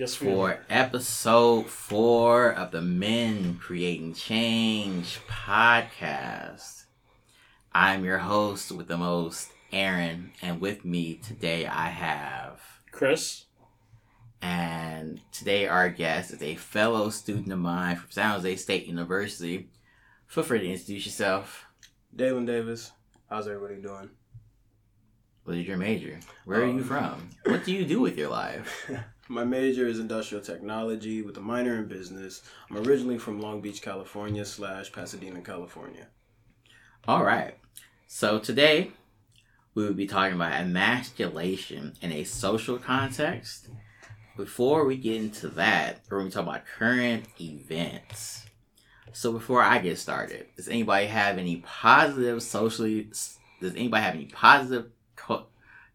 Yes, yes, we for are. episode four of the Men Creating Change podcast. I'm your host with the most, Aaron, and with me today I have. Chris. And today our guest is a fellow student of mine from San Jose State University. Feel free to introduce yourself. Dalen Davis. How's everybody doing? What is your major? Where are you Um, from? What do you do with your life? My major is industrial technology with a minor in business. I'm originally from Long Beach, California slash Pasadena, California. All right. So today we will be talking about emasculation in a social context. Before we get into that, we're going to talk about current events. So before I get started, does anybody have any positive socially? Does anybody have any positive co-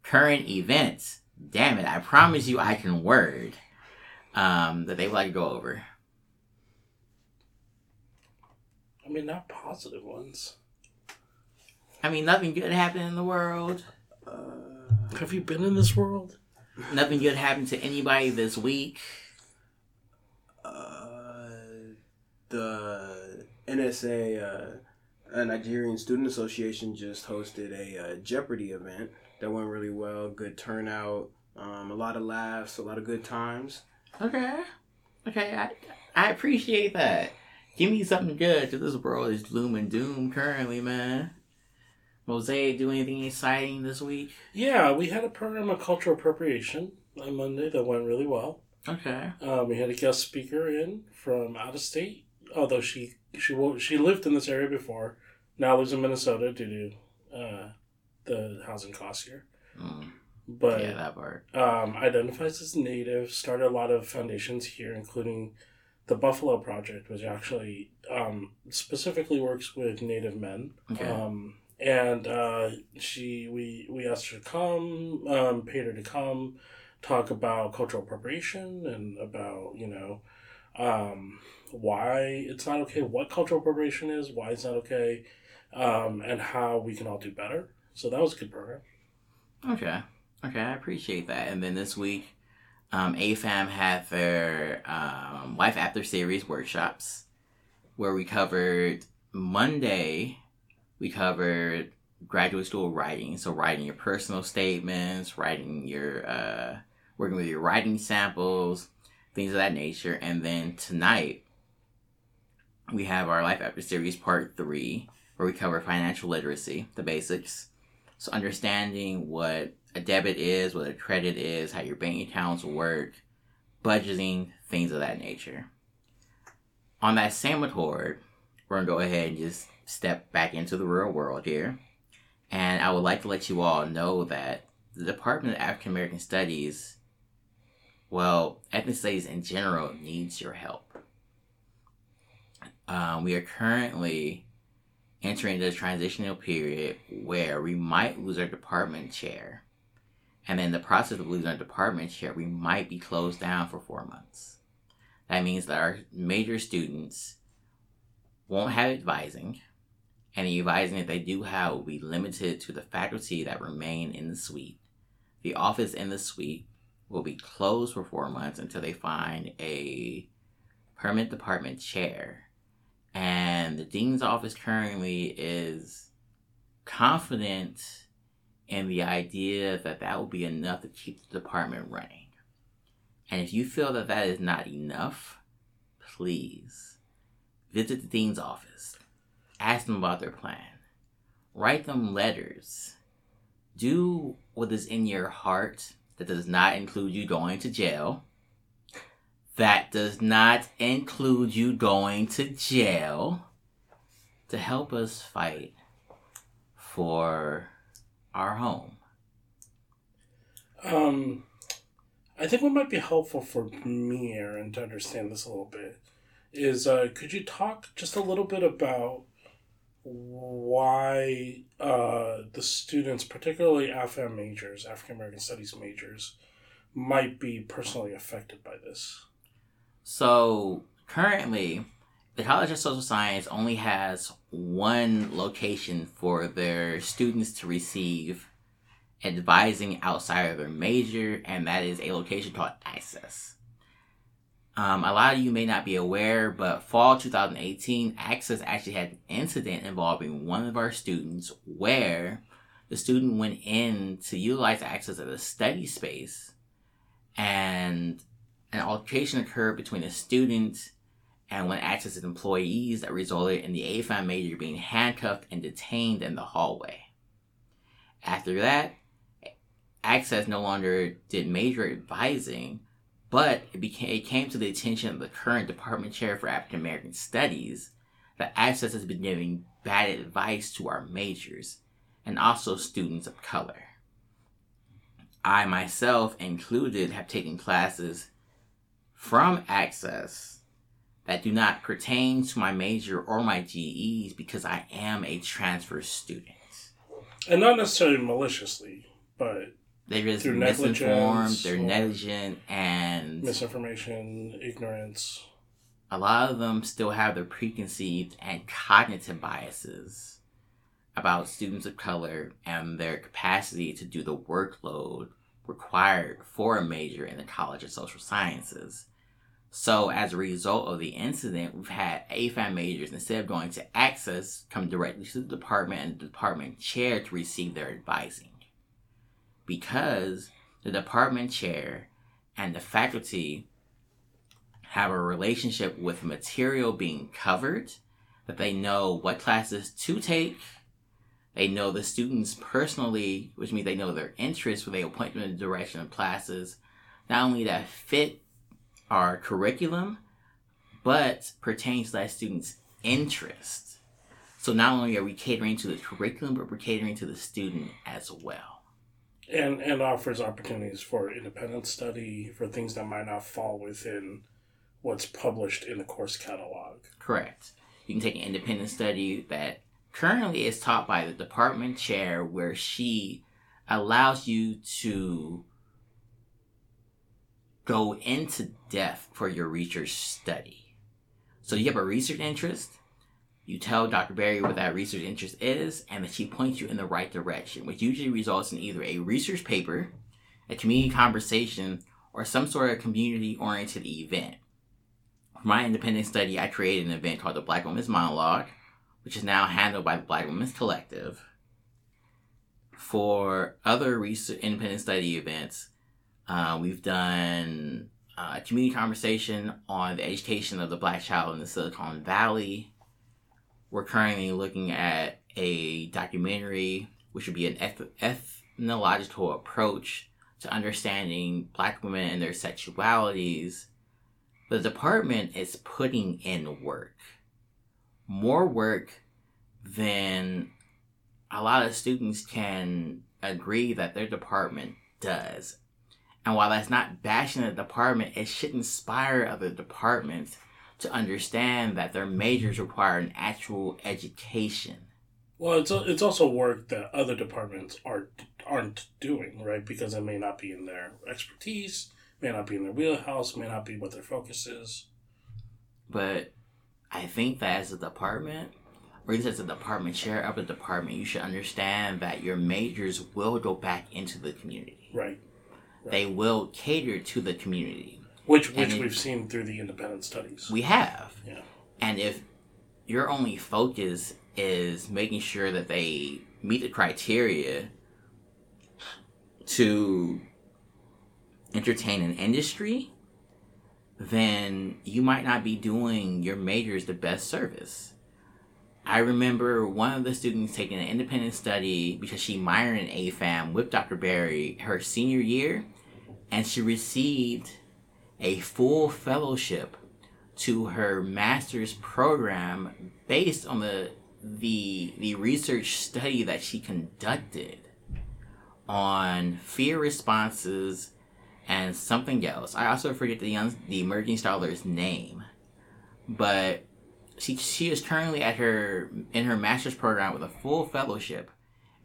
current events? Damn it! I promise you, I can word um, that they would like to go over. I mean, not positive ones. I mean, nothing good happened in the world. Uh, Have you been in this world? Nothing good happened to anybody this week. uh, the NSA, uh, a Nigerian Student Association, just hosted a uh, Jeopardy event that went really well. Good turnout, um, a lot of laughs, a lot of good times. Okay. Okay, I I appreciate that. Give me something good, cause this world is gloom and doom currently, man. Mosaic, do anything exciting this week? Yeah, we had a program of cultural appropriation on Monday that went really well. Okay. Um, we had a guest speaker in from out of state, although she she she lived in this area before. Now lives in Minnesota due to uh, the housing costs here. Mm, But yeah, that part. um, identifies as native, started a lot of foundations here, including the Buffalo Project, which actually um, specifically works with Native men. Okay. Um, and uh, she, we, we asked her to come, um, paid her to come, talk about cultural appropriation and about you know um, why it's not okay, what cultural appropriation is, why it's not okay, um, and how we can all do better. So that was a good program. Okay. Okay, I appreciate that. And then this week, um, AFAM had their um, Life After Series workshops where we covered Monday, we covered graduate school writing. So, writing your personal statements, writing your, uh, working with your writing samples, things of that nature. And then tonight, we have our Life After Series Part 3 where we cover financial literacy, the basics. So understanding what a debit is, what a credit is, how your bank accounts work, budgeting, things of that nature. On that same accord, we're gonna go ahead and just step back into the real world here. And I would like to let you all know that the Department of African American Studies, well, ethnic studies in general, needs your help. Um, we are currently entering the transitional period where we might lose our department chair. And in the process of losing our department chair, we might be closed down for four months. That means that our major students won't have advising, and the advising that they do have will be limited to the faculty that remain in the suite. The office in the suite will be closed for four months until they find a permanent department chair and the dean's office currently is confident in the idea that that will be enough to keep the department running. And if you feel that that is not enough, please visit the dean's office, ask them about their plan, write them letters, do what is in your heart that does not include you going to jail that does not include you going to jail to help us fight for our home. Um, I think what might be helpful for me, Aaron, to understand this a little bit is uh, could you talk just a little bit about why uh, the students, particularly AFAM majors, African American Studies majors, might be personally affected by this? So currently, the College of Social Science only has one location for their students to receive advising outside of their major, and that is a location called Access. Um, a lot of you may not be aware, but fall 2018, Access actually had an incident involving one of our students where the student went in to utilize Access as a study space, and an altercation occurred between a student and one Access's employees that resulted in the AFAM major being handcuffed and detained in the hallway. After that, Access no longer did major advising, but it became it came to the attention of the current department chair for African American Studies that Access has been giving bad advice to our majors and also students of color. I myself included have taken classes from Access that do not pertain to my major or my GEs because I am a transfer student. And not necessarily maliciously, but They're just Through misinformed, negligence they're negligent, and misinformation, ignorance. a lot of them still have their preconceived and cognitive biases about students of color and their capacity to do the workload required for a major in the College of Social Sciences. So, as a result of the incident, we've had AFAM majors, instead of going to Access, come directly to the department and the department chair to receive their advising. Because the department chair and the faculty have a relationship with material being covered, that they know what classes to take, they know the students personally, which means they know their interests, where they will point them in the direction of classes, not only that fit our curriculum, but pertains to that student's interest. So not only are we catering to the curriculum, but we're catering to the student as well. And and offers opportunities for independent study for things that might not fall within what's published in the course catalog. Correct. You can take an independent study that currently is taught by the department chair, where she allows you to go into depth for your research study. So you have a research interest, you tell Dr. Barry what that research interest is, and then she points you in the right direction, which usually results in either a research paper, a community conversation, or some sort of community oriented event. For my independent study, I created an event called the Black Women's Monologue, which is now handled by the Black Women's Collective. For other research, independent study events, uh, we've done uh, a community conversation on the education of the black child in the Silicon Valley. We're currently looking at a documentary, which would be an eth- ethnological approach to understanding black women and their sexualities. The department is putting in work, more work than a lot of students can agree that their department does. And while that's not bashing the department, it should inspire other departments to understand that their majors require an actual education. Well, it's it's also work that other departments aren't aren't doing, right? Because it may not be in their expertise, may not be in their wheelhouse, may not be what their focus is. But I think that as a department, or at least as a department chair of a department, you should understand that your majors will go back into the community. Right. They will cater to the community. Which which we've seen through the independent studies. We have. Yeah. And if your only focus is making sure that they meet the criteria to entertain an industry, then you might not be doing your majors the best service. I remember one of the students taking an independent study because she minored in AFAM with Dr. Barry her senior year, and she received a full fellowship to her master's program based on the the the research study that she conducted on fear responses and something else. I also forget the young, the emerging scholar's name, but she she is currently at her in her master's program with a full fellowship,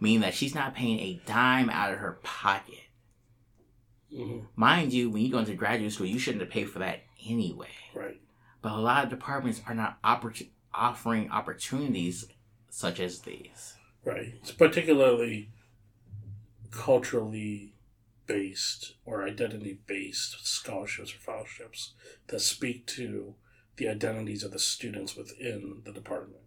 meaning that she's not paying a dime out of her pocket. Hmm Mind you, when you go into graduate school, you shouldn't have paid for that anyway. Right. But a lot of departments are not oppor- offering opportunities such as these. Right. It's particularly culturally based or identity based scholarships or fellowships that speak to the identities of the students within the department.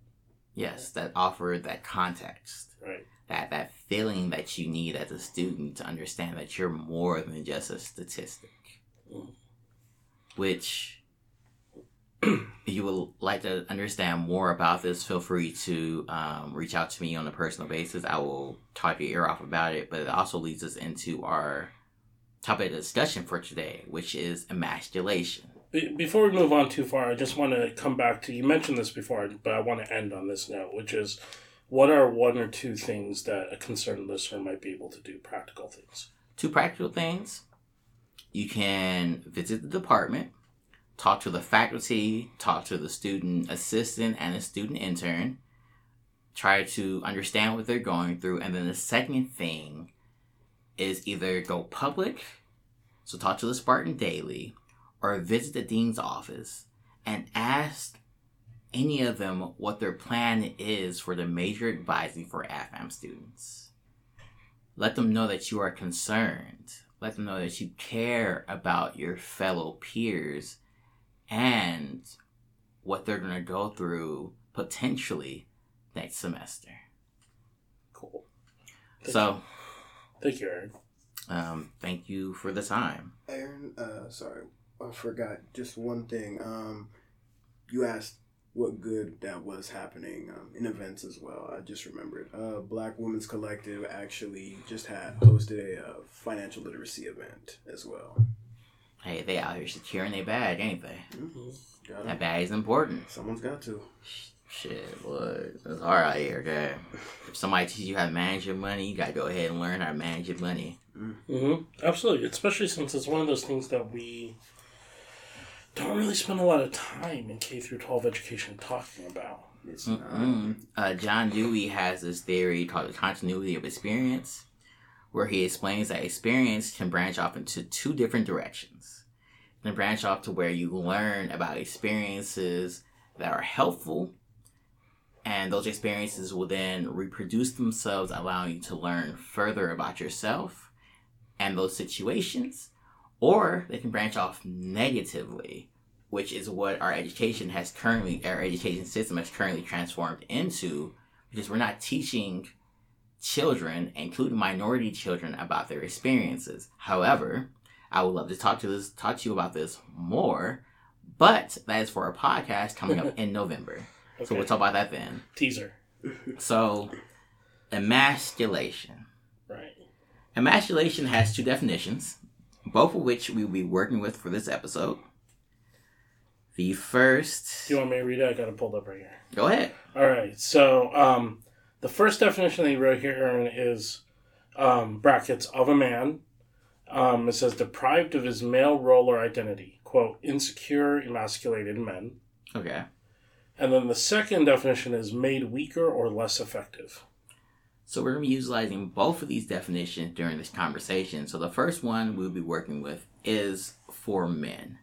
Yes, that offer that context. Right. That that feeling that you need as a student to understand that you're more than just a statistic. Which you would like to understand more about this, feel free to um, reach out to me on a personal basis. I will talk your ear off about it, but it also leads us into our topic of discussion for today, which is emasculation. Before we move on too far, I just want to come back to you mentioned this before, but I want to end on this note, which is what are one or two things that a concerned listener might be able to do, practical things? Two practical things. You can visit the department, talk to the faculty, talk to the student assistant and the student intern, try to understand what they're going through. And then the second thing is either go public, so talk to the Spartan Daily, or visit the dean's office and ask any of them what their plan is for the major advising for AFAM students. Let them know that you are concerned. Let them know that you care about your fellow peers and what they're going to go through potentially next semester. Cool. Thank So, Thank you, Aaron. um, thank you for the time. Aaron, uh, sorry, I forgot just one thing. Um, you asked what good that was happening um, in events as well. I just remembered. Uh, Black Women's Collective actually just had hosted a uh, financial literacy event as well. Hey, they out here securing their bag, ain't they? Mm-hmm. That bag is important. Someone's got to. Shit, boy, it's hard out here, okay? If somebody teaches you how to manage your money, you gotta go ahead and learn how to manage your money. Mm-hmm. Absolutely, especially since it's one of those things that we don't really spend a lot of time in K through twelve education talking about. It's not. Mm-mm. Uh, John Dewey has this theory called the continuity of experience, where he explains that experience can branch off into two different directions. It can branch off to where you learn about experiences that are helpful, and those experiences will then reproduce themselves, allowing you to learn further about yourself and those situations, or they can branch off negatively, which is what our education has currently, our education system has currently transformed into, because we're not teaching children, including minority children, about their experiences. However, I would love to talk to this, talk to you about this more, but that is for a podcast coming up in November. So we'll talk about that then. Teaser, So, emasculation. right? Emasculation has two definitions, both of which we will be working with for this episode. The first. Do you want me to read it? I got it pulled up right here. Go ahead. All right. So, um, the first definition that you wrote here, Aaron, is um, brackets of a man. Um, it says deprived of his male role or identity. Quote, insecure, emasculated men. Okay. And then the second definition is made weaker or less effective. So we're going to be utilizing both of these definitions during this conversation. So the first one we'll be working with is for men.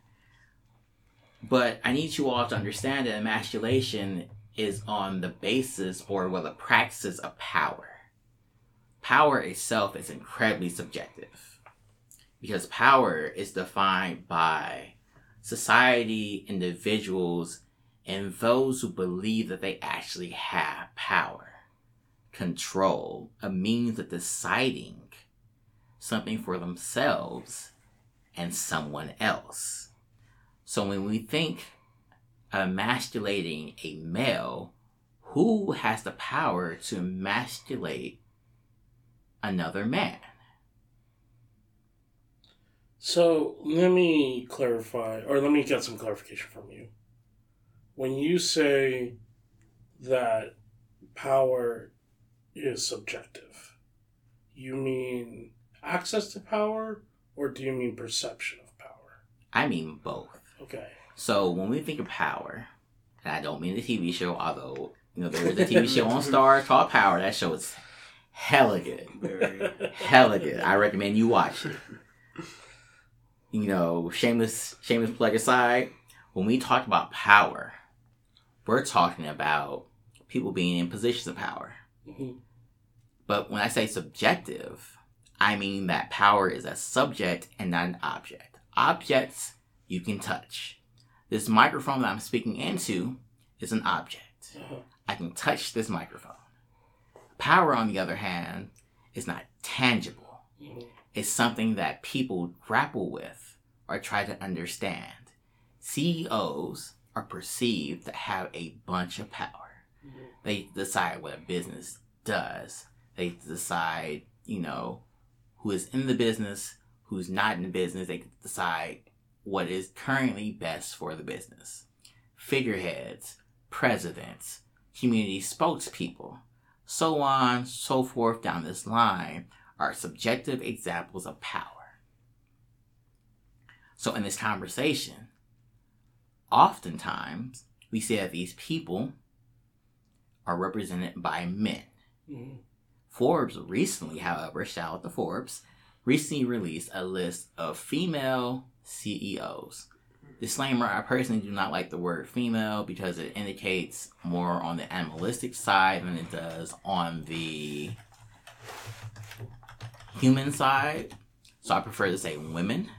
But I need you all to understand that emasculation is on the basis or well the practices of power. Power itself is incredibly subjective. Because power is defined by society, individuals, and those who believe that they actually have power control, a means of deciding something for themselves and someone else. So when we think emasculating a male, who has the power to emasculate another man? So let me clarify, or let me get some clarification from you. When you say that power is subjective, you mean access to power, or do you mean perception of power? I mean both. Okay. So when we think of power, and I don't mean the TV show, although you know there is a TV show on Starz called Power. That show is hella good. Very. hella good. I recommend you watch it. You know, shameless, shameless plug aside. When we talk about power, we're talking about people being in positions of power. Mhm. But when I say subjective, I mean that power is a subject and not an object. Objects you can touch. This microphone that I'm speaking into is an object. Uh-huh. I can touch this microphone. Power, on the other hand, is not tangible. Mhm. It's something that people grapple with or try to understand. CEOs are perceived to have a bunch of power. They decide what a business does. They decide, you know, who is in the business, who's not in the business. They decide what is currently best for the business. Figureheads, presidents, community spokespeople, so on, so forth down this line are subjective examples of power. So in this conversation, oftentimes we see that these people are represented by men. Mhm. Forbes recently, however, shout out to Forbes, recently released a list of female CEOs. Disclaimer, I personally do not like the word female because it indicates more on the animalistic side than it does on the human side. So I prefer to say women.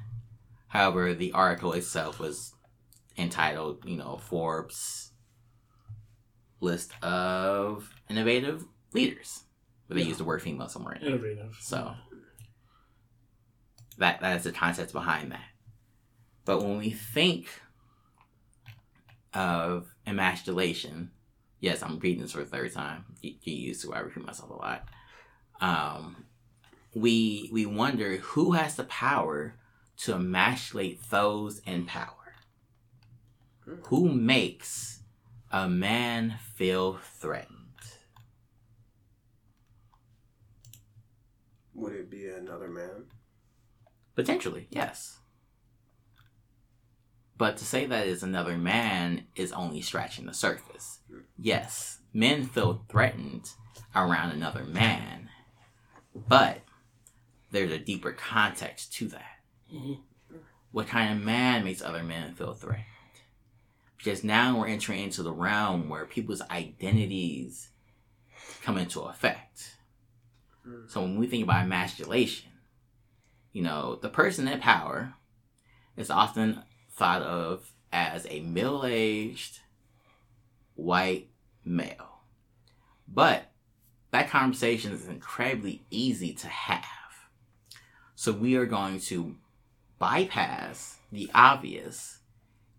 However, the article itself was entitled, you know, Forbes list of innovative leaders. But they Yeah. use the word female somewhere in it. Innovative. So that that is the concept behind that. But when we think of emasculation, yes, I'm reading this for the third time. Get get used to. I repeat myself a lot. Um, we we wonder who has the power to emasculate those in power. Who makes a man feel threatened? Would it be another man? Potentially, yes. But to say that it's another man is only scratching the surface. Yes, men feel threatened around another man, but there's a deeper context to that. Mhm. What kind of man makes other men feel threatened? Because now we're entering into the realm where people's identities come into effect. Mm. So when we think about emasculation, you know, the person in power is often thought of as a middle aged white male. But that conversation is incredibly easy to have. So we are going to bypass the obvious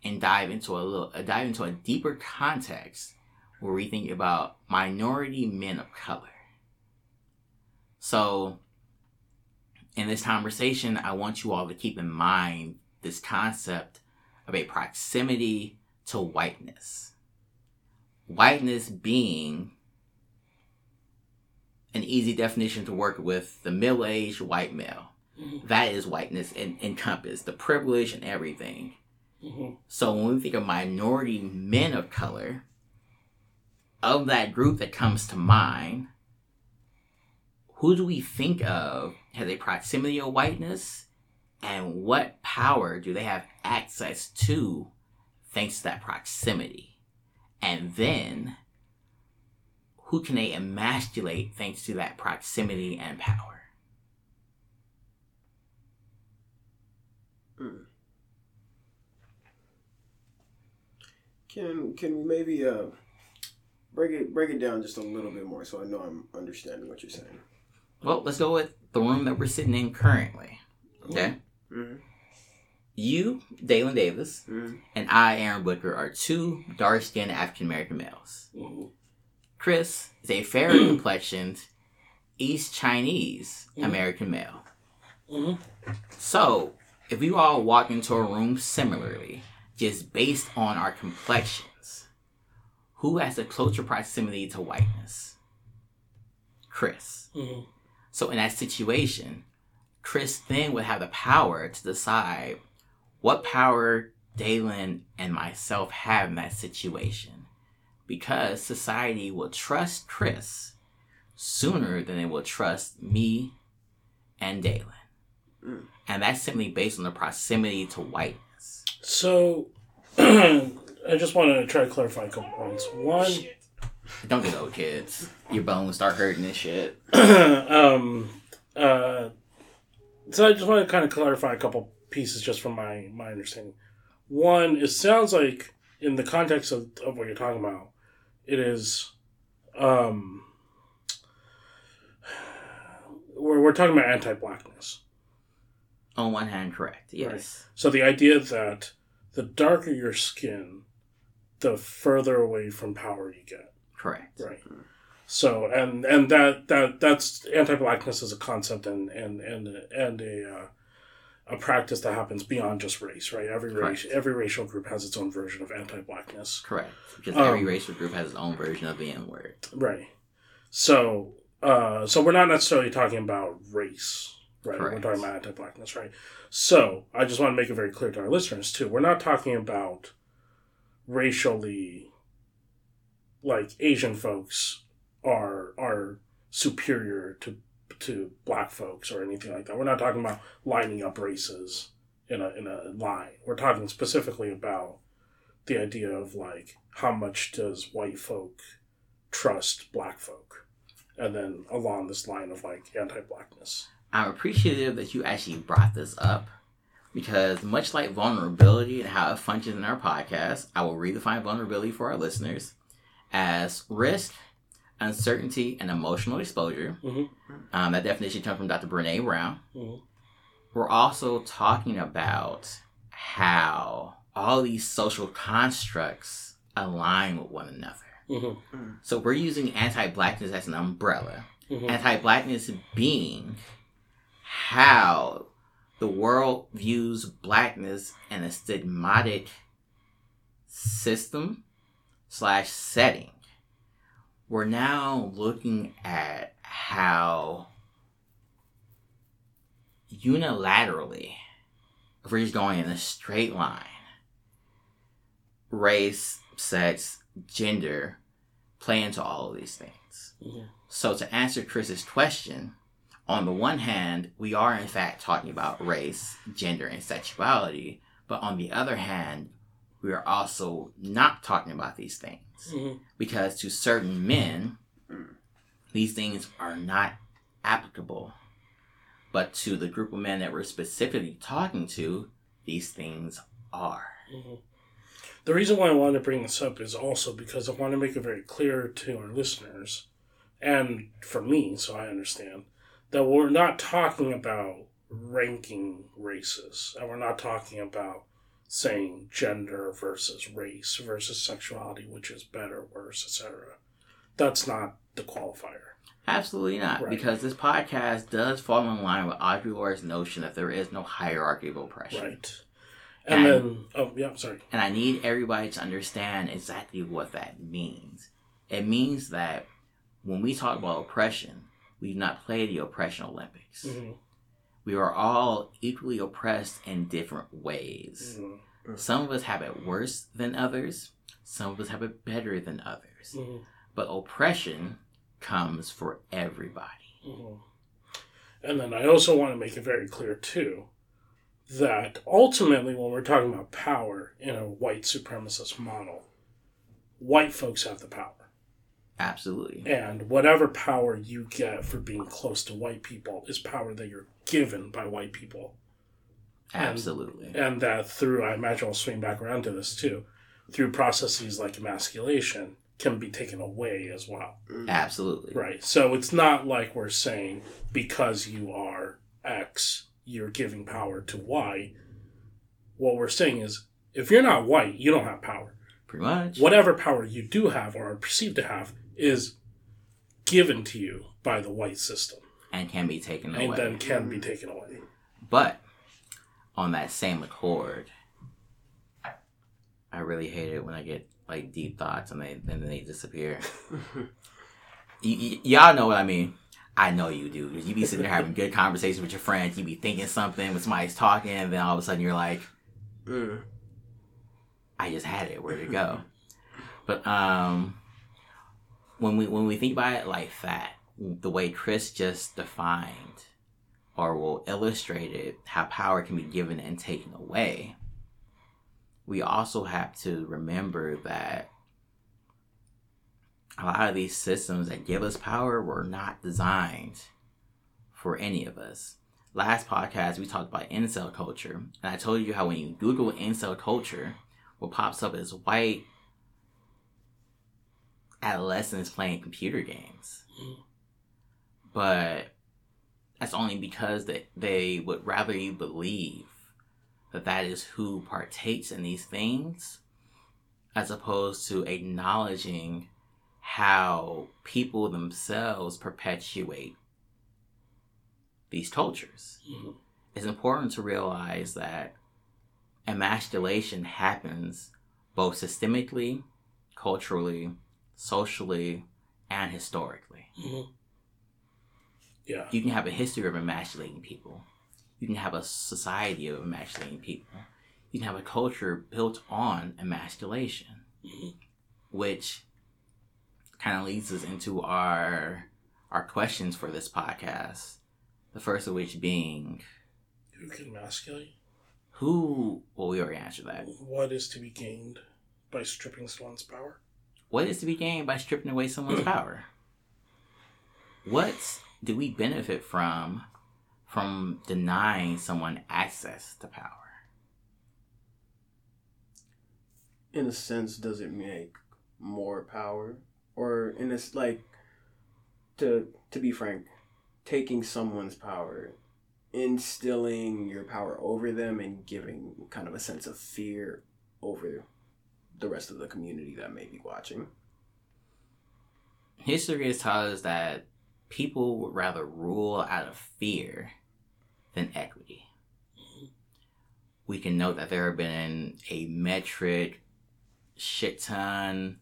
and dive into a little uh, dive into a deeper context where we think about minority men of color. So, in this conversation, I want you all to keep in mind this concept of a proximity to whiteness. Whiteness being an easy definition to work with the middle aged white male. Mhm. That is whiteness en- encompassed, the privilege and everything. Mhm. So when we think of minority men of color, of that group that comes to mind, who do we think of has a proximity of whiteness? And what power do they have access to thanks to that proximity? And then who can they emasculate thanks to that proximity and power? Can can we maybe uh break it break it down just a little bit more so I know I'm understanding what you're saying. Well, let's go with the room that we're sitting in currently. Okay? Mm-hmm. You, Dalen Davis, Mm-hmm. and I, Aaron Booker, are two dark skinned African American males. Mhm. Chris is a fair complexioned East Chinese Mhm. American male. Mhm. So, if we all walk into a room similarly, just based on our complexions, who has a closer proximity to whiteness? Chris. Mhm. So in that situation, Chris then would have the power to decide what power Dalen and myself have in that situation. Because society will trust Chris sooner than it will trust me and Dalen. Mm. And that's simply based on the proximity to whiteness. So, I just want to try to clarify a couple points. One, Don't get old kids. Your bones start hurting and shit. um, uh, so I just want to kind of clarify a couple pieces just from my my understanding. One, it sounds like in the context of, of what you're talking about, it is um we're, we're talking about anti-blackness. On one hand, correct. Yes. So the idea that the darker your skin, the further away from power you get. Correct. Right. So and and that that that's anti-blackness as a concept and and and and a uh, a practice that happens beyond just race, right? Every race, every racial group has its own version of anti-blackness, Correct. Because Um, every racial group has its own version of the N word. right? So, uh, so we're not necessarily talking about race, right? Correct. We're talking about anti-blackness, right? So, I just want to make it very clear to our listeners too. We're not talking about racially, like Asian folks are are superior to to black folks or anything like that. We're not talking about lining up races in a in a line. We're talking specifically about the idea of like how much does white folk trust black folk, and then along this line of like anti-blackness. I'm appreciative that you actually brought this up because, much like vulnerability and how it functions in our podcast, I will redefine vulnerability for our listeners as risk, uncertainty, and emotional exposure. Mhm. Um, that definition comes from Dr. Brene Brown. Mhm. We're also talking about how all these social constructs align with one another. Mm-hmm. So we're using anti-blackness as an umbrella. Mm-hmm. Anti-blackness being how the world views blackness in a stigmatic system slash setting. We're now looking at how unilaterally, if we're just going in a straight line, race, sex, gender play into all of these things. Mhm. So to answer Chris's question, on the one hand, we are in fact talking about race, gender, and sexuality, but on the other hand, we are also not talking about these things Mhm. because to certain men, these things are not applicable. But to the group of men that we're specifically talking to, these things are. Mhm. The reason why I wanted to bring this up is also because I want to make it very clear to our listeners and for me, so I understand, that we're not talking about ranking races and we're not talking about saying gender versus race versus sexuality, which is better, worse, etc. That's not the qualifier. Absolutely not, Right. because this podcast does fall in line with Audre Lorde's notion that there is no hierarchy of oppression. Right. And, And- then, oh, yeah, sorry. And I need everybody to understand exactly what that means. It means that when we talk about oppression, we do not play the oppression Olympics. hmm We are all equally oppressed in different ways. hmm Some of us have it worse than others, some of us have it better than others. hmm But oppression comes for everybody. Mhm. And then I also want to make it very clear, too, that ultimately, when we're talking about power in a white supremacist model, white folks have the power. Absolutely. And whatever power you get for being close to white people is power that you're given by white people. Absolutely. And that through, I imagine I'll swing back around to this too, through processes like emasculation can be taken away as well. Absolutely. Right. So it's not like we're saying because you are X, you're giving power to Y. What we're saying is if you're not white, you don't have power. Pretty much. Whatever power you do have or are perceived to have is given to you by the white system And can be taken away. and away. then can be taken away. But on that same accord, I really hate it when I get like deep thoughts and they then they disappear. y- y- y'all know what I mean. I know you do. You be sitting there having good conversations with your friends. You be thinking something when somebody's talking, and then all of a sudden you're like, Mm. I just had it. Where'd it go? But um, when we when we think about it like that, the way Chris just defined or will illustrate it, how power can be given and taken away. We also have to remember that a lot of these systems that give us power were not designed for any of us. last podcast we talked about incel culture, and I told you how when you Google incel culture, what pops up is white adolescents playing computer games. But that's only because that they would rather you believe that that is who partakes in these things as opposed to acknowledging how people themselves perpetuate these cultures. Mhm. It's important to realize that emasculation happens both systemically, culturally, socially, and historically. Mhm. Yeah. You can have a history of emasculating people. You can have a society of emasculating people. You can have a culture built on emasculation, Mhm. which kind of leads us into our our questions for this podcast. The first of which being, Who can emasculate? who? Well, we already answered that. What is to be gained by stripping someone's power? What is to be gained by stripping away someone's power? What do we benefit from from denying someone access to power? in a sense does it make more power or in this like to to be frank taking someone's power instilling your power over them and giving kind of a sense of fear over the rest of the community that may be watching History has taught us that people would rather rule out of fear than equity. We can note that there have been a metric shit ton.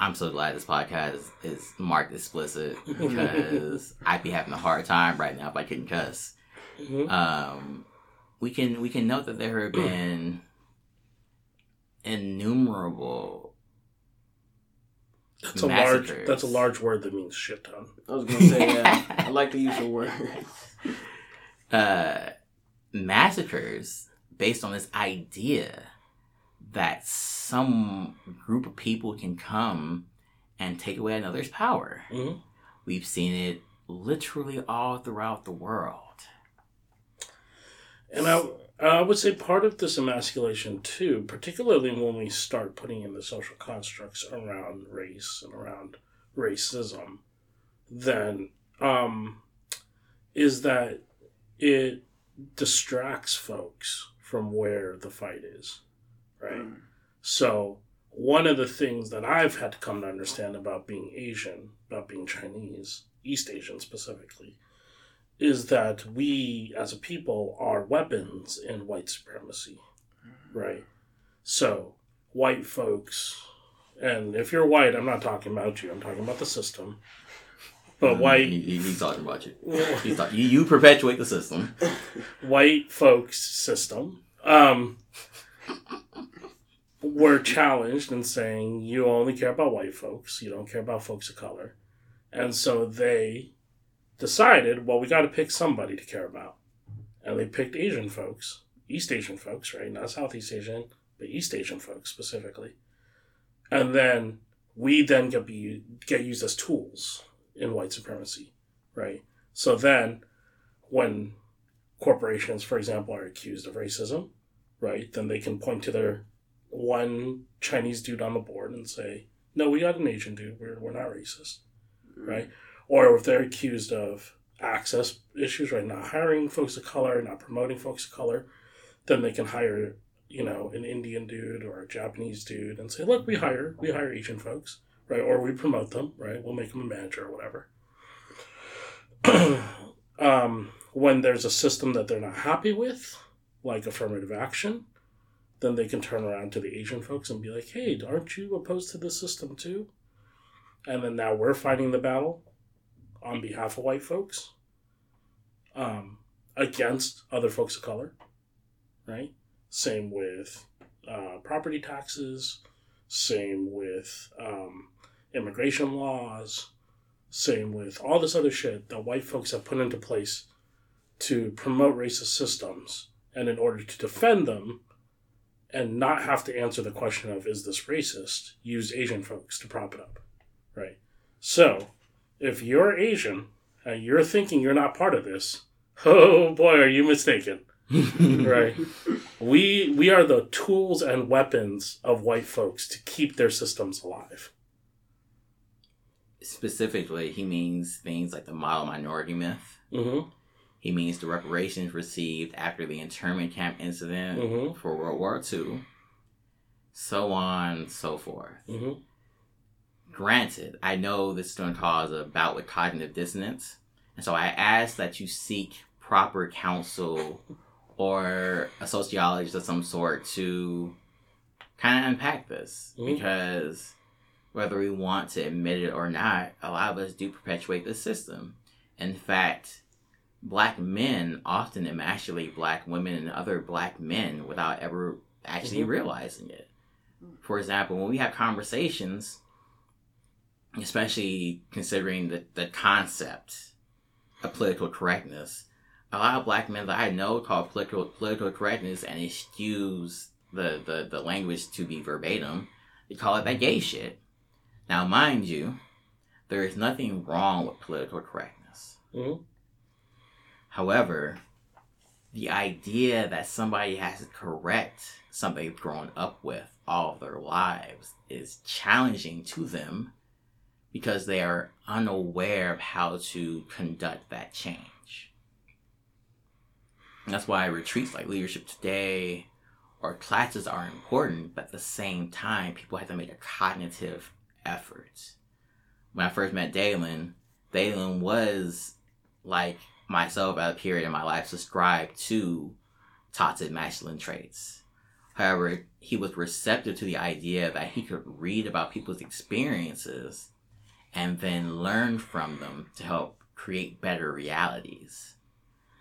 I'm so glad this podcast is, is marked explicit because I'd be having a hard time right now if I couldn't cuss. Mhm. um, we can we can note that there have been innumerable That's a large. That's a large word that means shit ton. i was gonna say yeah i like to use the word uh, massacres based on this idea that some group of people can come and take away another's power. Mhm. We've seen it literally all throughout the world. And I, I would say part of this emasculation too, particularly when we start putting in the social constructs around race and around racism, then um, is that it distracts folks from where the fight is, right? So one of the things that I've had to come to understand about being Asian, about being Chinese, East Asian specifically, is that we as a people are weapons in white supremacy, right? So white folks, and if you're white, I'm not talking about you. I'm talking about the system. But white He, he- he's talking about you. He's talk- you. You perpetuate the system. white folks system um, were challenged in saying you only care about white folks, you don't care about folks of color. And so they decided, well, we got to pick somebody to care about. And they picked Asian folks, East Asian folks, right? Not Southeast Asian, but East Asian folks specifically. And then we then get be get used as tools in white supremacy, right? So then when corporations, for example, are accused of racism, right, then they can point to their one Chinese dude on the board and say, no, we got an Asian dude. We're, we're not racist, right? Or if they're accused of access issues, right, not hiring folks of color, not promoting folks of color, then they can hire, you know, an Indian dude or a Japanese dude and say, look, we hire, we hire Asian folks, right? Or we promote them, right? We'll make them a manager or whatever. um, when there's a system that they're not happy with, like affirmative action, then they can turn around to the Asian folks and be like, hey, aren't you opposed to this system too? And then now we're fighting the battle on behalf of white folks um, against other folks of color, right? Same with uh, property taxes, same with um, immigration laws, same with all this other shit that white folks have put into place to promote racist systems. And in order to defend them and not have to answer the question of, is this racist, use Asian folks to prop it up. Right? So, if you're Asian and you're thinking you're not part of this, Oh boy, are you mistaken? right. We we are the tools and weapons of white folks to keep their systems alive. Specifically, he means things like the model minority myth. Mm-hmm. He means the reparations received after the internment camp incident Mhm. for World War II. So on, and so forth. Mm-hmm. Granted, I know this is going to cause a bout with cognitive dissonance, and so I ask that you seek proper counsel or a sociologist of some sort to kind of unpack this. Mhm. Because whether we want to admit it or not, a lot of us do perpetuate the system. In fact, black men often emasculate black women and other black men without ever actually Mhm. realizing it. For example, when we have conversations, especially considering the, the concept of political correctness, a lot of black men that I know call political political correctness and excuse the, the, the language to be verbatim. They call it that gay shit. Now, mind you, there is nothing wrong with political correctness. Mhm. However, the idea that somebody has to correct something they've grown up with all of their lives is challenging to them because they are unaware of how to conduct that change. And that's why retreats like Leadership Today or classes are important, but at the same time, people have to make a cognitive effort. When I first met Dalen, Dalen was like myself at a period in my life subscribed to toxic masculine traits. However, he was receptive to the idea that he could read about people's experiences and then learn from them to help create better realities.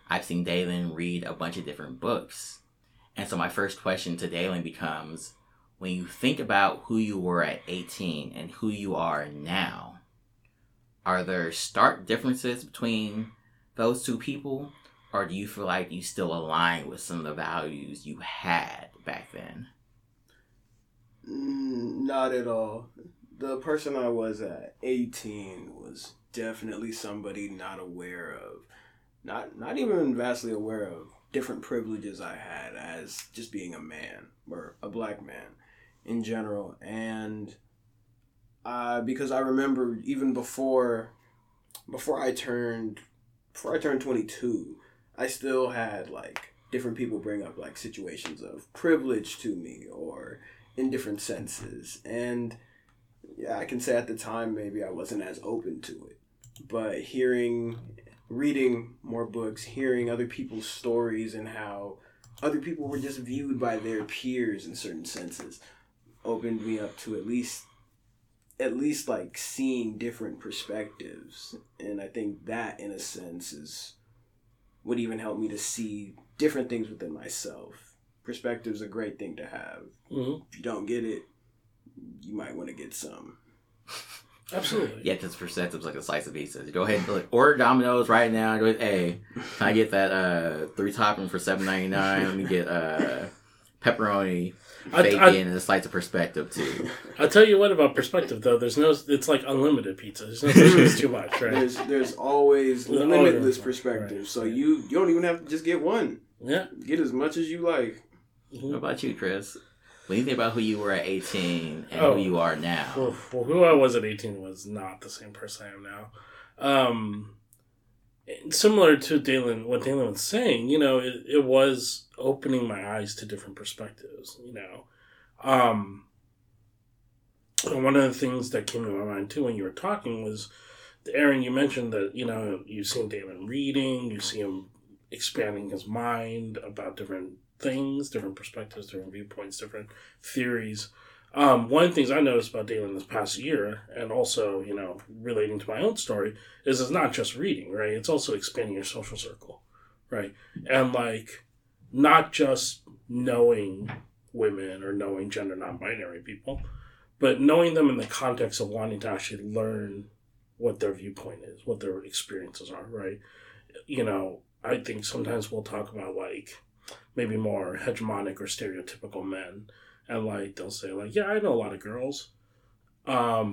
I've seen Dalen read a bunch of different books. And so my first question to Dalen becomes when you think about who you were at 18 and who you are now, are there stark differences between those two people? Or do you feel like you still align with some of the values you had back then? Mm, Not at all. The person I was at 18 was definitely somebody not aware of, not not even vastly aware of different privileges I had as just being a man or a black man in general, and uh, because I remember even before before I turned before I turned 22, I still had like different people bring up like situations of privilege to me or in different senses. And yeah, I can say at the time maybe I wasn't as open to it. But hearing, reading more books, hearing other people's stories and how other people were just viewed by their peers in certain senses opened me up to at least at least like seeing different perspectives and i think that in a sense is would even help me to see different things within myself perspective's a great thing to have Mm-hmm. if you don't get it, you might want to get some. Absolutely. Yeah, because perspective's like a slice of pizza. Go ahead and look, order Domino's right now. Go ahead, hey, can I get that uh three topping for seven ninety nine? Let me get uh pepperoni, bacon, I- and a slice of perspective too. I'll tell you what about perspective though. There's no. It's like unlimited pizza. There's no such thing too much, right? There's there's always There's limitless always- perspective, right. so you you don't even have to just get one. Yeah. Get as much as you like. What Mhm. about you, Chris? When you think about who you were at eighteen and Oh. who you are now, Well, well, who I was at 18 was not the same person I am now. Um, similar to Dalen, what Dalen was saying, you know, it, it was opening my eyes to different perspectives, you know. Um, and one of the things that came to my mind too when you were talking was, Aaron, you mentioned that, you know, you've seen Dalen reading, you see him expanding his mind about different things, different perspectives, different viewpoints, different theories. Um, one of the things I noticed about Dalen this past year, and also, you know, relating to my own story, is it's not just reading, right? It's also expanding your social circle, right? And like, not just knowing women or knowing gender non-binary people, but knowing them in the context of wanting to actually learn what their viewpoint is, what their experiences are, right? You know, I think sometimes we'll talk about like maybe more hegemonic or stereotypical men and like they'll say like yeah i know a lot of girls um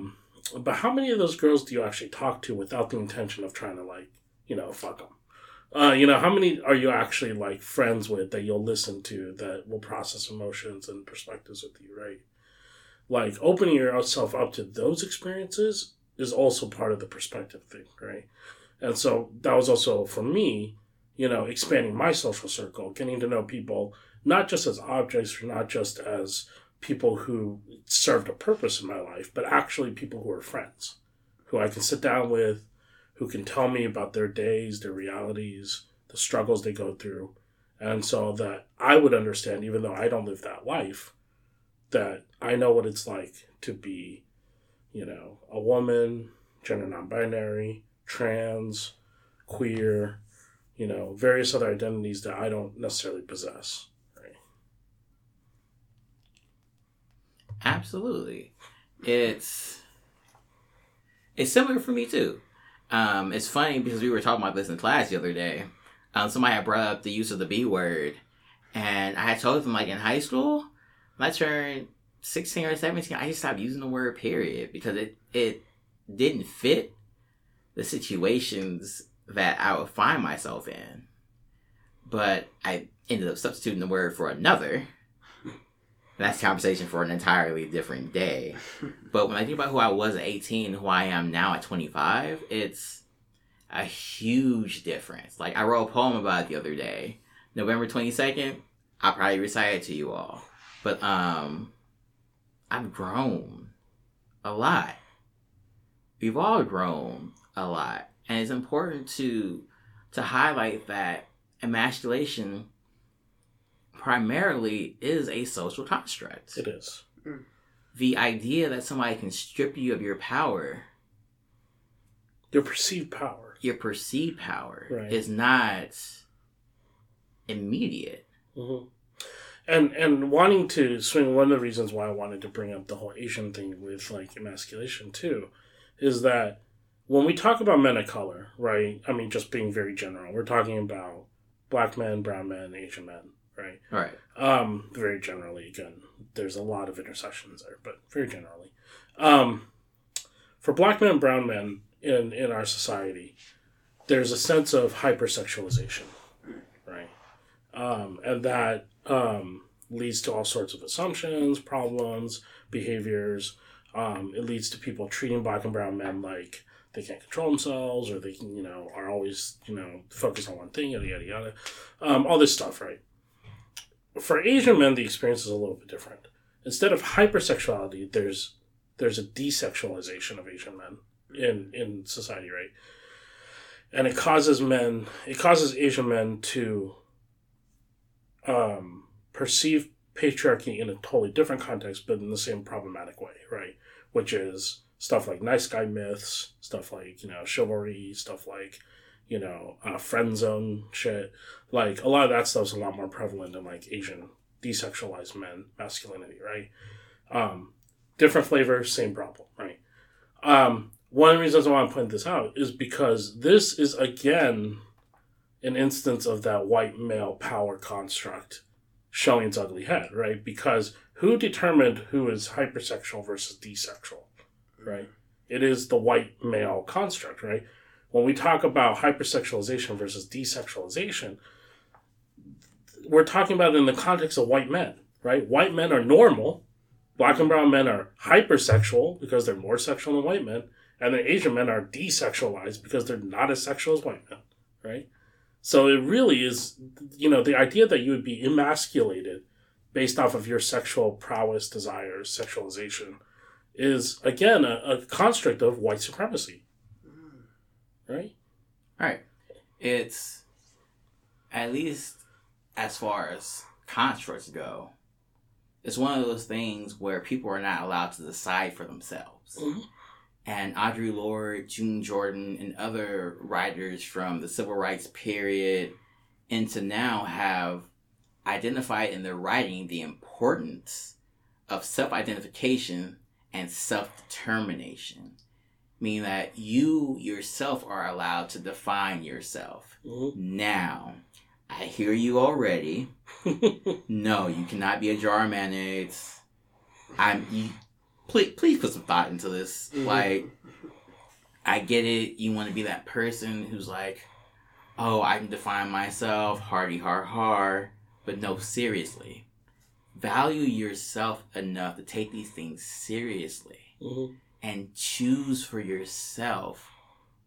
but how many of those girls do you actually talk to without the intention of trying to like you know fuck them Uh, you know, how many are you actually like friends with that you'll listen to that will process emotions and perspectives with you, right? Like opening yourself up to those experiences is also part of the perspective thing, right? And so that was also for me, you know, expanding my social circle, getting to know people not just as objects or not just as people who served a purpose in my life, but actually people who are friends, who I can sit down with, who can tell me about their days, their realities, the struggles they go through. And so that I would understand, even though I don't live that life, that I know what it's like to be, you know, a woman, gender non binary, trans, queer, you know, various other identities that I don't necessarily possess. Right. Absolutely. It's it's similar for me too. Um, it's funny because we were talking about this in class the other day. Um, somebody had brought up the use of the B word, and I had told them like in high school, when I turned sixteen or seventeen, I just stopped using the word period because it it didn't fit the situations that I would find myself in. But I ended up substituting the word for another. That's conversation for an entirely different day. But when I think about who I was at 18 who I am now at 25, it's a huge difference. Like I wrote a poem about it the other day. November 22nd, I'll probably recite it to you all. But um I've grown a lot. We've all grown a lot. And it's important to to highlight that emasculation primarily is a social construct. It is. The idea that somebody can strip you of your power, Your perceived power. your perceived power, Right. is not immediate. hmm And and wanting to swing one of the reasons why I wanted to bring up the whole Asian thing with like emasculation too, is that when we talk about men of color, right? I mean, just being very general, we're talking about black men, brown men, Asian men, right? Right. Um, very generally, again, there's a lot of intersections there, but very generally, um, for black men and brown men in in our society, there's a sense of hypersexualization, right? Um, and that um, leads to all sorts of assumptions, problems, behaviors. Um, it leads to people treating black and brown men like they can't control themselves, or they can, you know, are always, you know, focused on one thing, yada yada yada. Um, all this stuff, right? for Asian men, the experience is a little bit different. Instead of hypersexuality, there's there's a desexualization of Asian men in in society, right? And it causes men, it causes Asian men to um, perceive patriarchy in a totally different context, but in the same problematic way, right? Which is stuff like nice guy myths, stuff like you know chivalry, stuff like you know uh, friend zone shit like a lot of that stuff's a lot more prevalent in like Asian desexualized men masculinity, right? Um, different flavor, same problem, right? Um, one of the reasons I want to point this out is because this is again an instance of that white male power construct showing its ugly head, right? Because who determined who is hypersexual versus desexual, right? It is the white male construct, right? When we talk about hypersexualization versus desexualization, we're talking about in the context of white men, right? White men are normal. Black and brown men are hypersexual because they're more sexual than white men. And then Asian men are desexualized because they're not as sexual as white men, right? So it really is, you know, the idea that you would be emasculated based off of your sexual prowess, desires, sexualization is, again, a, a construct of white supremacy, right? Right. It's at least as far as constructs go, it's one of those things where people are not allowed to decide for themselves. Mhm. And Audre Lorde, June Jordan, and other writers from the civil rights period into now have identified in their writing the importance of self identification and self determination. Meaning that you yourself are allowed to define yourself. Mhm. Now, I hear you already. No, you cannot be a jar of mayonnaise. I'm. You, please, please put some thought into this. Mhm. Like, I get it. You want to be that person who's like, oh, I can define myself, hardy har har. But no, seriously. Value yourself enough to take these things seriously Mm-hmm. and choose for yourself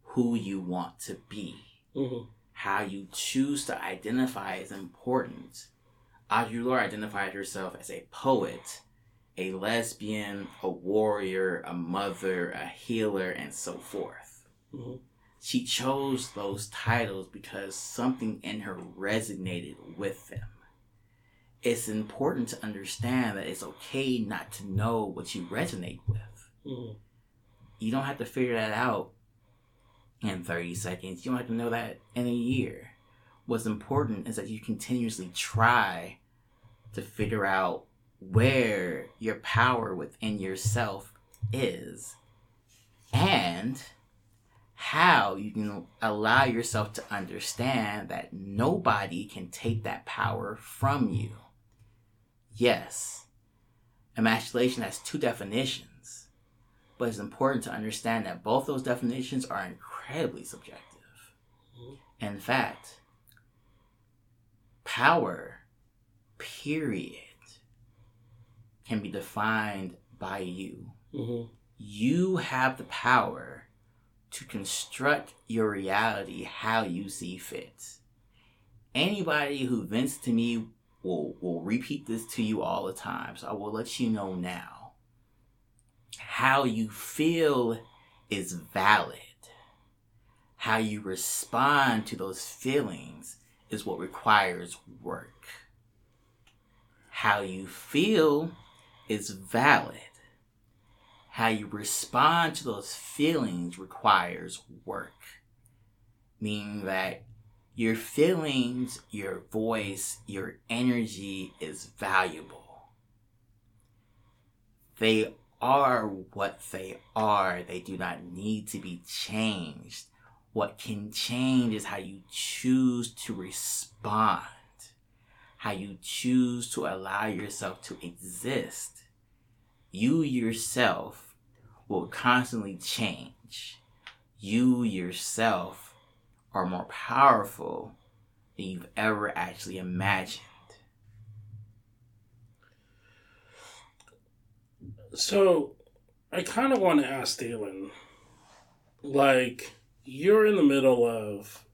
who you want to be. Mm-hmm. How you choose to identify is important. Audre Lorde identified herself as a poet, a lesbian, a warrior, a mother, a healer, and so forth. Mm-hmm. She chose those titles because something in her resonated with them. It's important to understand that it's okay not to know what you resonate with. Mm-hmm. You don't have to figure that out in 30 seconds. You don't have to know that in a year. What's important is that you continuously try to figure out where your power within yourself is and how you can allow yourself to understand that nobody can take that power from you. Yes, emasculation has two definitions, but it's important to understand that both those definitions are incredibly subjective. In fact, power, period, can be defined by you. Mm-hmm. You have the power to construct your reality how you see fit. Anybody who vents to me will, will repeat this to you all the time, so I will let you know now. How you feel is valid. How you respond to those feelings is what requires work. How you feel is valid. How you respond to those feelings requires work. Meaning that your feelings, your voice, your energy is valuable. They are what they are. They do not need to be changed. What can change is how you choose to respond, how you choose to allow yourself to exist. You yourself will constantly change. You yourself are more powerful than you've ever actually imagined. So, I kind of want to ask Dalen, like, you're in the middle of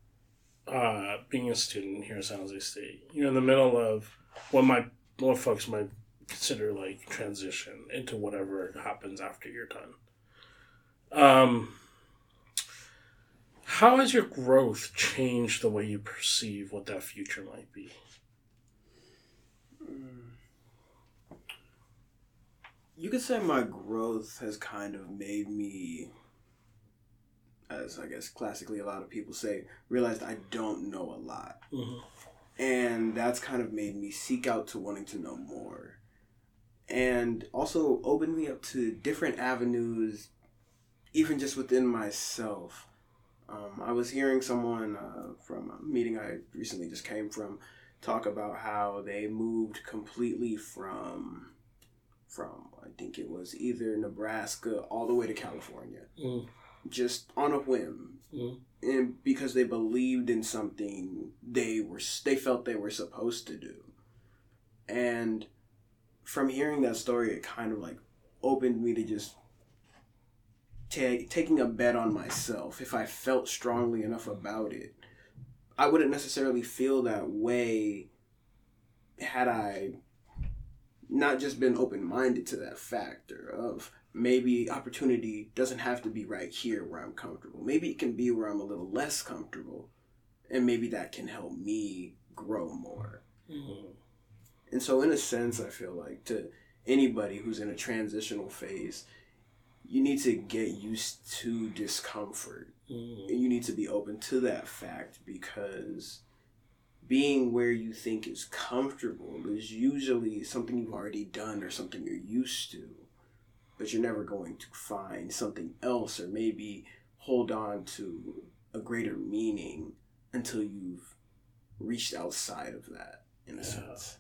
uh, being a student here at San Jose State. You're in the middle of what my what folks might consider like transition into whatever happens after you're done. Um, how has your growth changed the way you perceive what that future might be? You could say my growth has kind of made me, as I guess classically a lot of people say, realized I don't know a lot. Mm-hmm. And that's kind of made me seek out to wanting to know more. And also opened me up to different avenues, even just within myself. Um, I was hearing someone uh, from a meeting I recently just came from talk about how they moved completely from from I think it was either Nebraska all the way to California, Mm. just on a whim, Mm. and because they believed in something they were they felt they were supposed to do, and from hearing that story, it kind of like opened me to just ta- taking a bet on myself. If I felt strongly enough about it, I wouldn't necessarily feel that way had I not just been open minded to that factor of maybe opportunity doesn't have to be right here where I'm comfortable. Maybe it can be where I'm a little less comfortable, and maybe that can help me grow more. Mm-hmm. And so, in a sense, I feel like to anybody who's in a transitional phase, you need to get used to discomfort. Mm-hmm. And you need to be open to that fact because being where you think is comfortable is usually something you've already done or something you're used to. But you're never going to find something else or maybe hold on to a greater meaning until you've reached outside of that, in a Yeah. sense.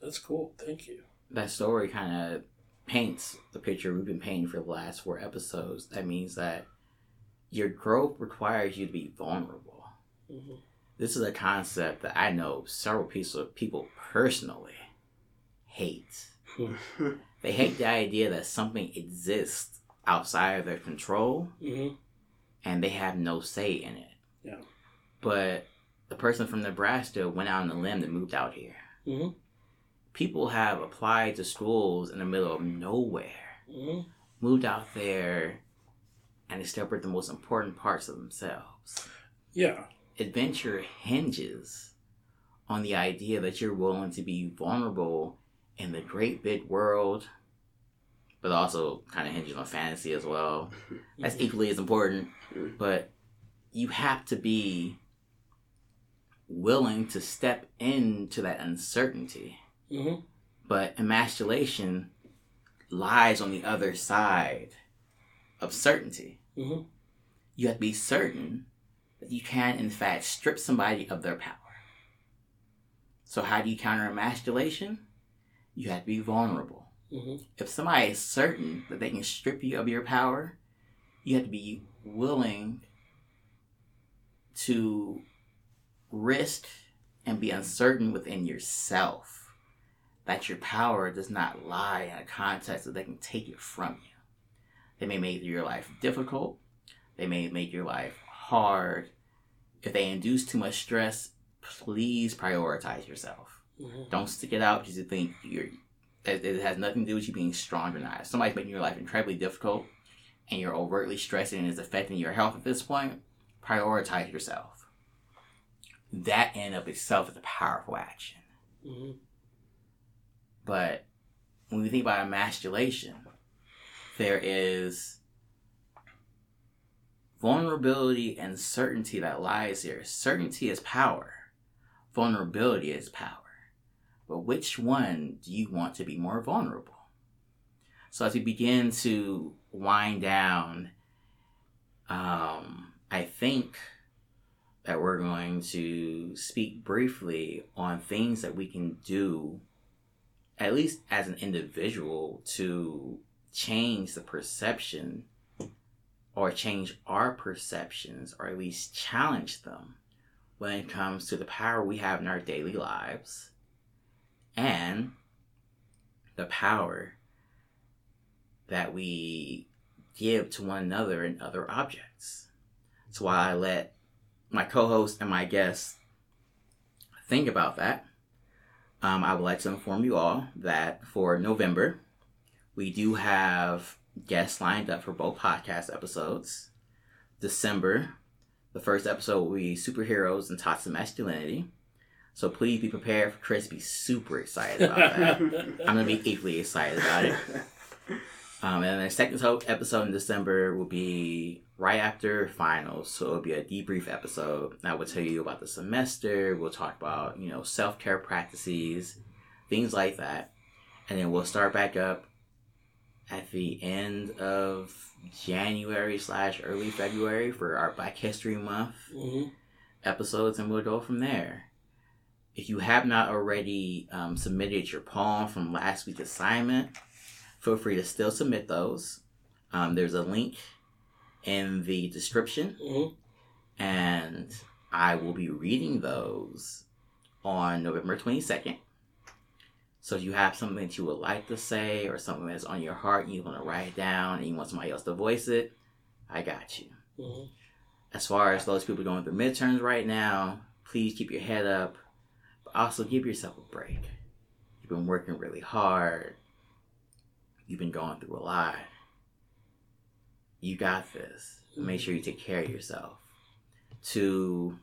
That's cool. Thank you. that story kind of paints the picture we've been painting for the last four episodes. That means that your growth requires you to be vulnerable. Mhm. This is a concept that I know several people people personally hate. They hate the idea that something exists outside of their control Mhm. and they have no say in it. Yeah. But the person from Nebraska went out on a limb and moved out here. Mhm. People have applied to schools in the middle of nowhere, Mhm. moved out there, and discovered the most important parts of themselves. Yeah. Adventure hinges on the idea that you're willing to be vulnerable in the great big world, but also kind of hinges on fantasy as well. That's equally as important, but you have to be willing to step into that uncertainty. Mhm. But emasculation lies on the other side of certainty. Mhm. You have to be certain that you can, in fact, strip somebody of their power. So, how do you counter emasculation? You have to be vulnerable. Mhm. If somebody is certain that they can strip you of your power, you have to be willing to risk and be uncertain within yourself that your power does not lie in a context that they can take it from you. They may make your life difficult, they may make your life hard. If they induce too much stress, please prioritize yourself. Mhm. Don't stick it out because you think you're. It, has nothing to do with you being strong or not. If somebody's making your life incredibly difficult, and you're overtly stressing and it's affecting your health at this point, prioritize yourself. That in of itself is a powerful action. Mhm. But when we think about emasculation, there is vulnerability and certainty that lies here. Certainty is power, vulnerability is power. But which one do you want to be more vulnerable? So as we begin to wind down, um, I think that we're going to speak briefly on things that we can do at least as an individual, to change the perception or change our perceptions or at least challenge them when it comes to the power we have in our daily lives and the power that we give to one another and other objects. That's why I let my co host and my guests think about that, um, I would like to inform you all that for November, we do have guests lined up for both podcast episodes. December, the first episode will be superheroes and toxic masculinity. So please be prepared for Chris to be super excited about that. I'm gonna be equally excited about it. Um, and the second episode in December will be right after finals, so it'll be a debrief episode. I will tell you about the semester. We'll talk about you know self care practices, things like that, and then we'll start back up at the end of January slash early February for our Black History Month Mhm. episodes, and we'll go from there. If you have not already um, submitted your poem from last week's assignment, feel free to still submit those. Um, there's a link in the description, Mhm. and I will be reading those on November 22nd. So if you have something that you would like to say or something that's on your heart and you want to write it down and you want somebody else to voice it, I got you. Mhm. As far as those people going through midterms right now, please keep your head up, but also give yourself a break. You've been working really hard. You've been going through a lot. You got this. Make sure you take care of yourself. To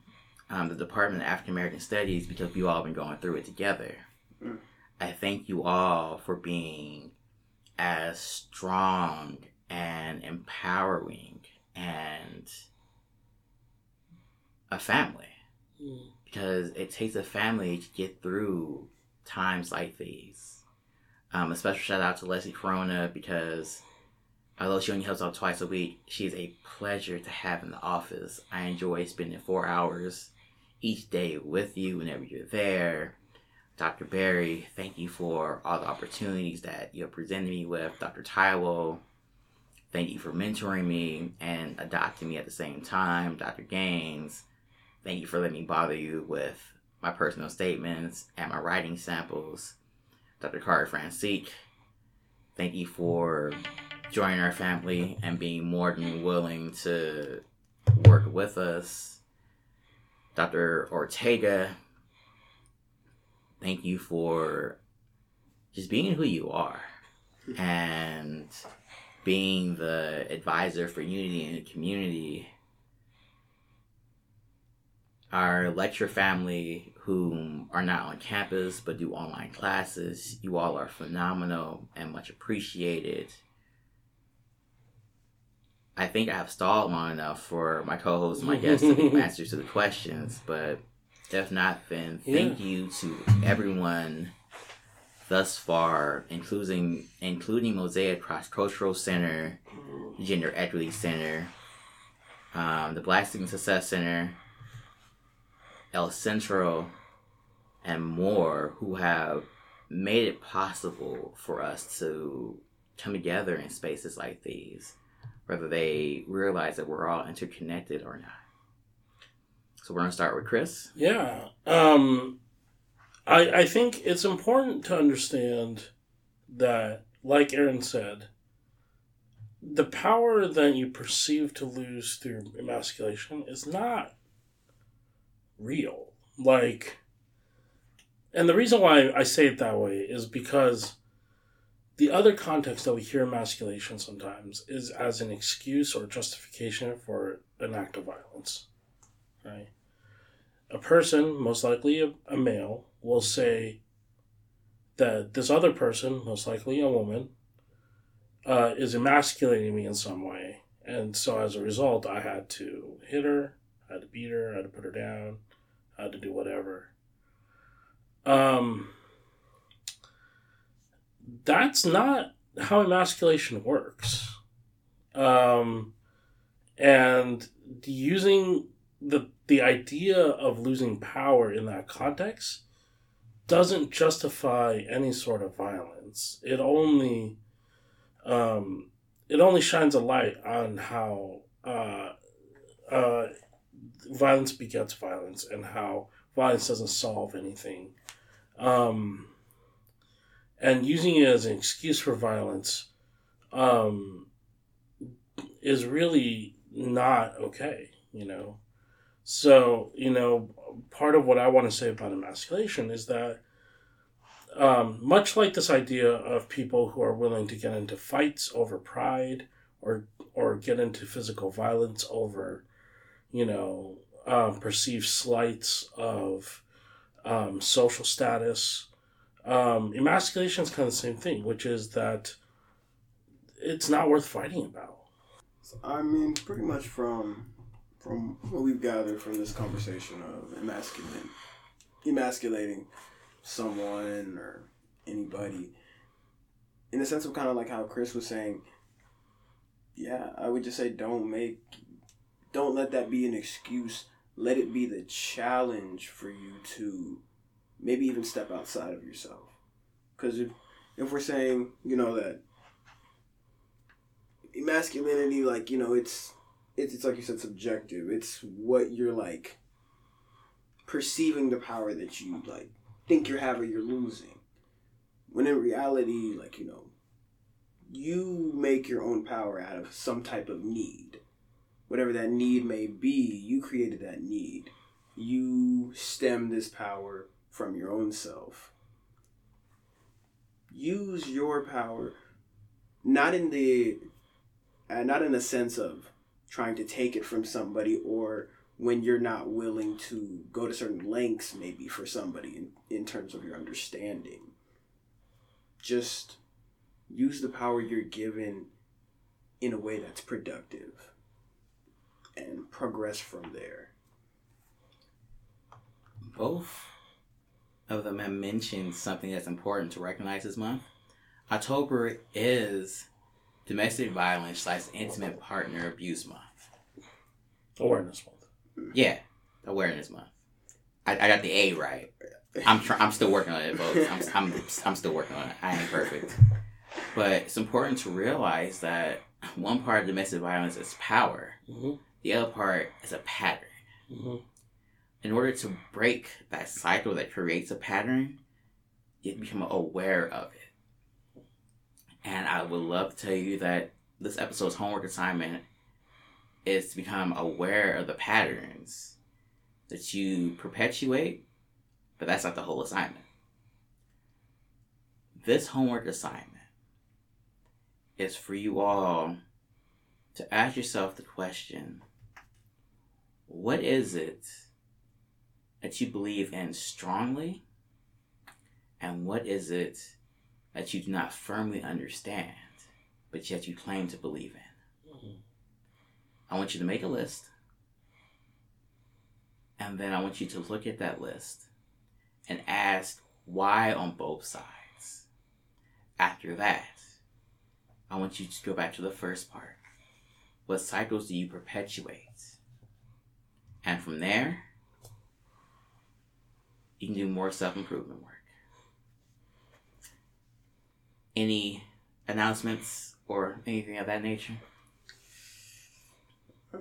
um, the Department of African American Studies, because we all been going through it together. Mm. I thank you all for being as strong and empowering and a family Mhm. because it takes a family to get through times like these. Um, a special shout out to Leslie Corona because although she only helps out twice a week, she's a pleasure to have in the office. I enjoy spending four hours each day with you whenever you're there. Dr. Barry, thank you for all the opportunities that you have presented me with. Dr. Taiwo, thank you for mentoring me and adopting me at the same time. Dr. Gaines, Thank you for letting me bother you with my personal statements and my writing samples. Dr. Kari Francique, thank you for joining our family and being more than willing to work with us. Dr. Ortega, thank you for just being who you are and being the advisor for unity in the community. Our lecture family, who are not on campus but do online classes, you all are phenomenal and much appreciated. I think I have stalled long enough for my co-host and my guests to give answers to the questions, but if not, then thank Yeah. you to everyone thus far, including including Mosaic Cross Cultural Center, Gender Equity Center, um, the Black Student Success Center, El Centro, and more, who have made it possible for us to come together in spaces like these, whether they realize that we're all interconnected or not. So we're gonna start with Chris. Yeah. Um, I I think it's important to understand that, like Aaron said, the power that you perceive to lose through emasculation is not real. Like, and the reason why I say it that way is because the other context that we hear emasculation sometimes is as an excuse or justification for an act of violence, right? a person, most likely a, a male, will say that this other person, most likely a woman, uh, is emasculating me in some way. And so as a result, I had to hit her, I had to beat her, I had to put her down, I had to do whatever. Um, that's not how emasculation works. Um, and using the the idea of losing power in that context doesn't justify any sort of violence. It only um, it only shines a light on how uh, uh, violence begets violence and how violence doesn't solve anything. Um, and using it as an excuse for violence um, is really not okay, you know. So, you know, part of what I want to say about emasculation is that, um, much like this idea of people who are willing to get into fights over pride or or get into physical violence over, you know, um, perceived slights of um, social status, um, emasculation is kind of the same thing, which is that it's not worth fighting about. I mean, pretty much from from what we've gathered from this conversation of emasculating, emasculating someone or anybody, in the sense of kind of like how Chris was saying, yeah, I would just say don't make, don't let that be an excuse. Let it be the challenge for you to maybe even step outside of yourself. Because if, if we're saying, you know, that masculinity, like, you know, it's, it's, it's like you said, subjective. It's what you're like perceiving the power that you like think you're having, you're losing. When in reality, like, you know, you make your own power out of some type of need. Whatever that need may be, you created that need. You stem this power from your own self. Use your power not in the uh, not in the sense of trying to take it from somebody or when you're not willing to go to certain lengths maybe for somebody in, in terms of your understanding just use the power you're given in a way that's productive and progress from there Both of them have mentioned something that's important to recognize this month. October is Domestic Violence slash Intimate Partner Abuse Month. Awareness month. Yeah, Awareness Month. I, I got the A right. I'm try- I'm still working on it, folks. I'm, I'm I'm still working on it. I ain't perfect, but it's important to realize that one part of domestic violence is power. hmm The other part is a pattern. hmm in order to break that cycle that creates a pattern, you become aware of it. And I would love to tell you that this episode's homework assignment is to become aware of the patterns that you perpetuate, but that's not the whole assignment. This homework assignment is for you all to ask yourself the question what is it that you believe in strongly? And what is it that you do not firmly understand, but yet you claim to believe in? Mm-hmm. I want you to make a list. And then I want you to look at that list and ask why on both sides. After that, I want you to go back to the first part. What cycles do you perpetuate? And from there, you can do more self improvement work. Any announcements or anything of that nature? Uh,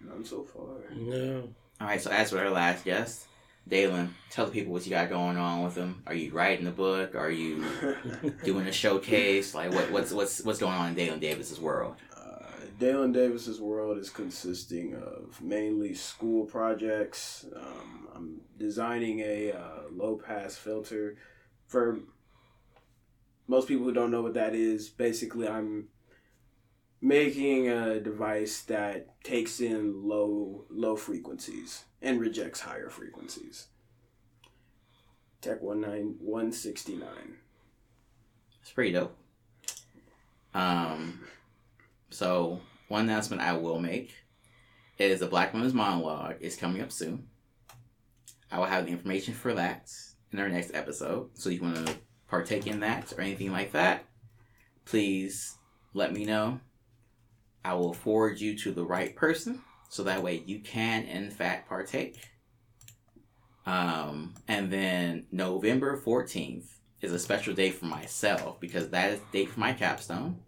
none so far. No. All right. So as for our last guest, Dalen, tell the people what you got going on with them. Are you writing a book? Are you doing a showcase? Like what, what's what's what's going on in Dalen Davis's world? Dalen Davis's world is consisting of mainly school projects. Um, I'm designing a uh, low pass filter for most people who don't know what that is. Basically, I'm making a device that takes in low low frequencies and rejects higher frequencies. Tech 169. It's pretty dope. Um, so one announcement I will make is the Black Women's Monologue is coming up soon. I will have the information for that in our next episode. So you want to partake in that or anything like that, please let me know. I will forward you to the right person so that way you can in fact partake. Um, and then November 14th is a special day for myself because that is the date for my capstone.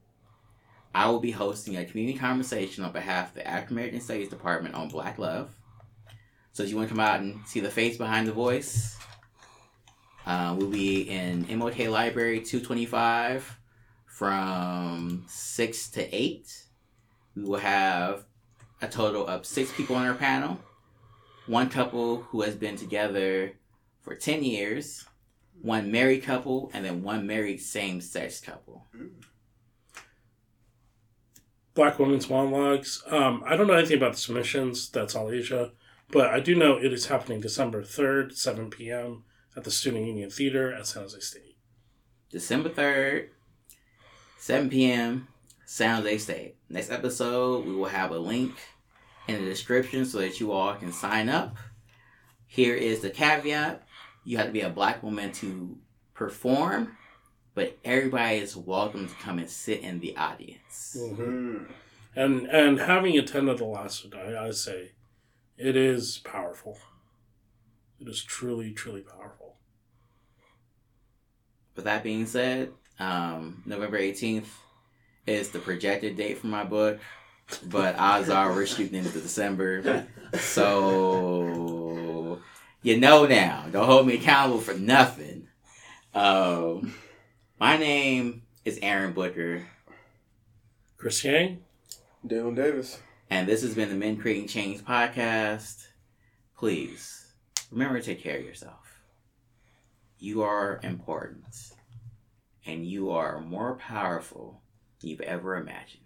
I will be hosting a community conversation on behalf of the African American Studies Department on Black Love. So if you want to come out and see the face behind the voice, uh, we'll be in MLK Library 225 from 6 to 8. We will have a total of six people on our panel. One couple who has been together for 10 years, one married couple, and then one married same sex couple. Black Women's Monologues. Um, I don't know anything about the submissions. That's all Asia. But I do know it is happening December 3rd, 7 p.m. at the Student Union Theater at San Jose State. December 3rd, 7 p.m., San Jose State. Next episode, we will have a link in the description so that you all can sign up. Here is the caveat you have to be a black woman to perform, but everybody is welcome to come and sit in the audience. Mm-hmm. And and having attended the last one, I, I say it is powerful. It is truly, truly powerful. With that being said, um, November 18th is the projected date for my book but odds are we're shooting into December. So you know now. Don't hold me accountable for nothing. Um, my name is Aaron Booker. Chris Yang. Dalen Davis. And this has been the Men Creating Change podcast. Please remember to take care of yourself. You are important. And you are more powerful than you've ever imagined.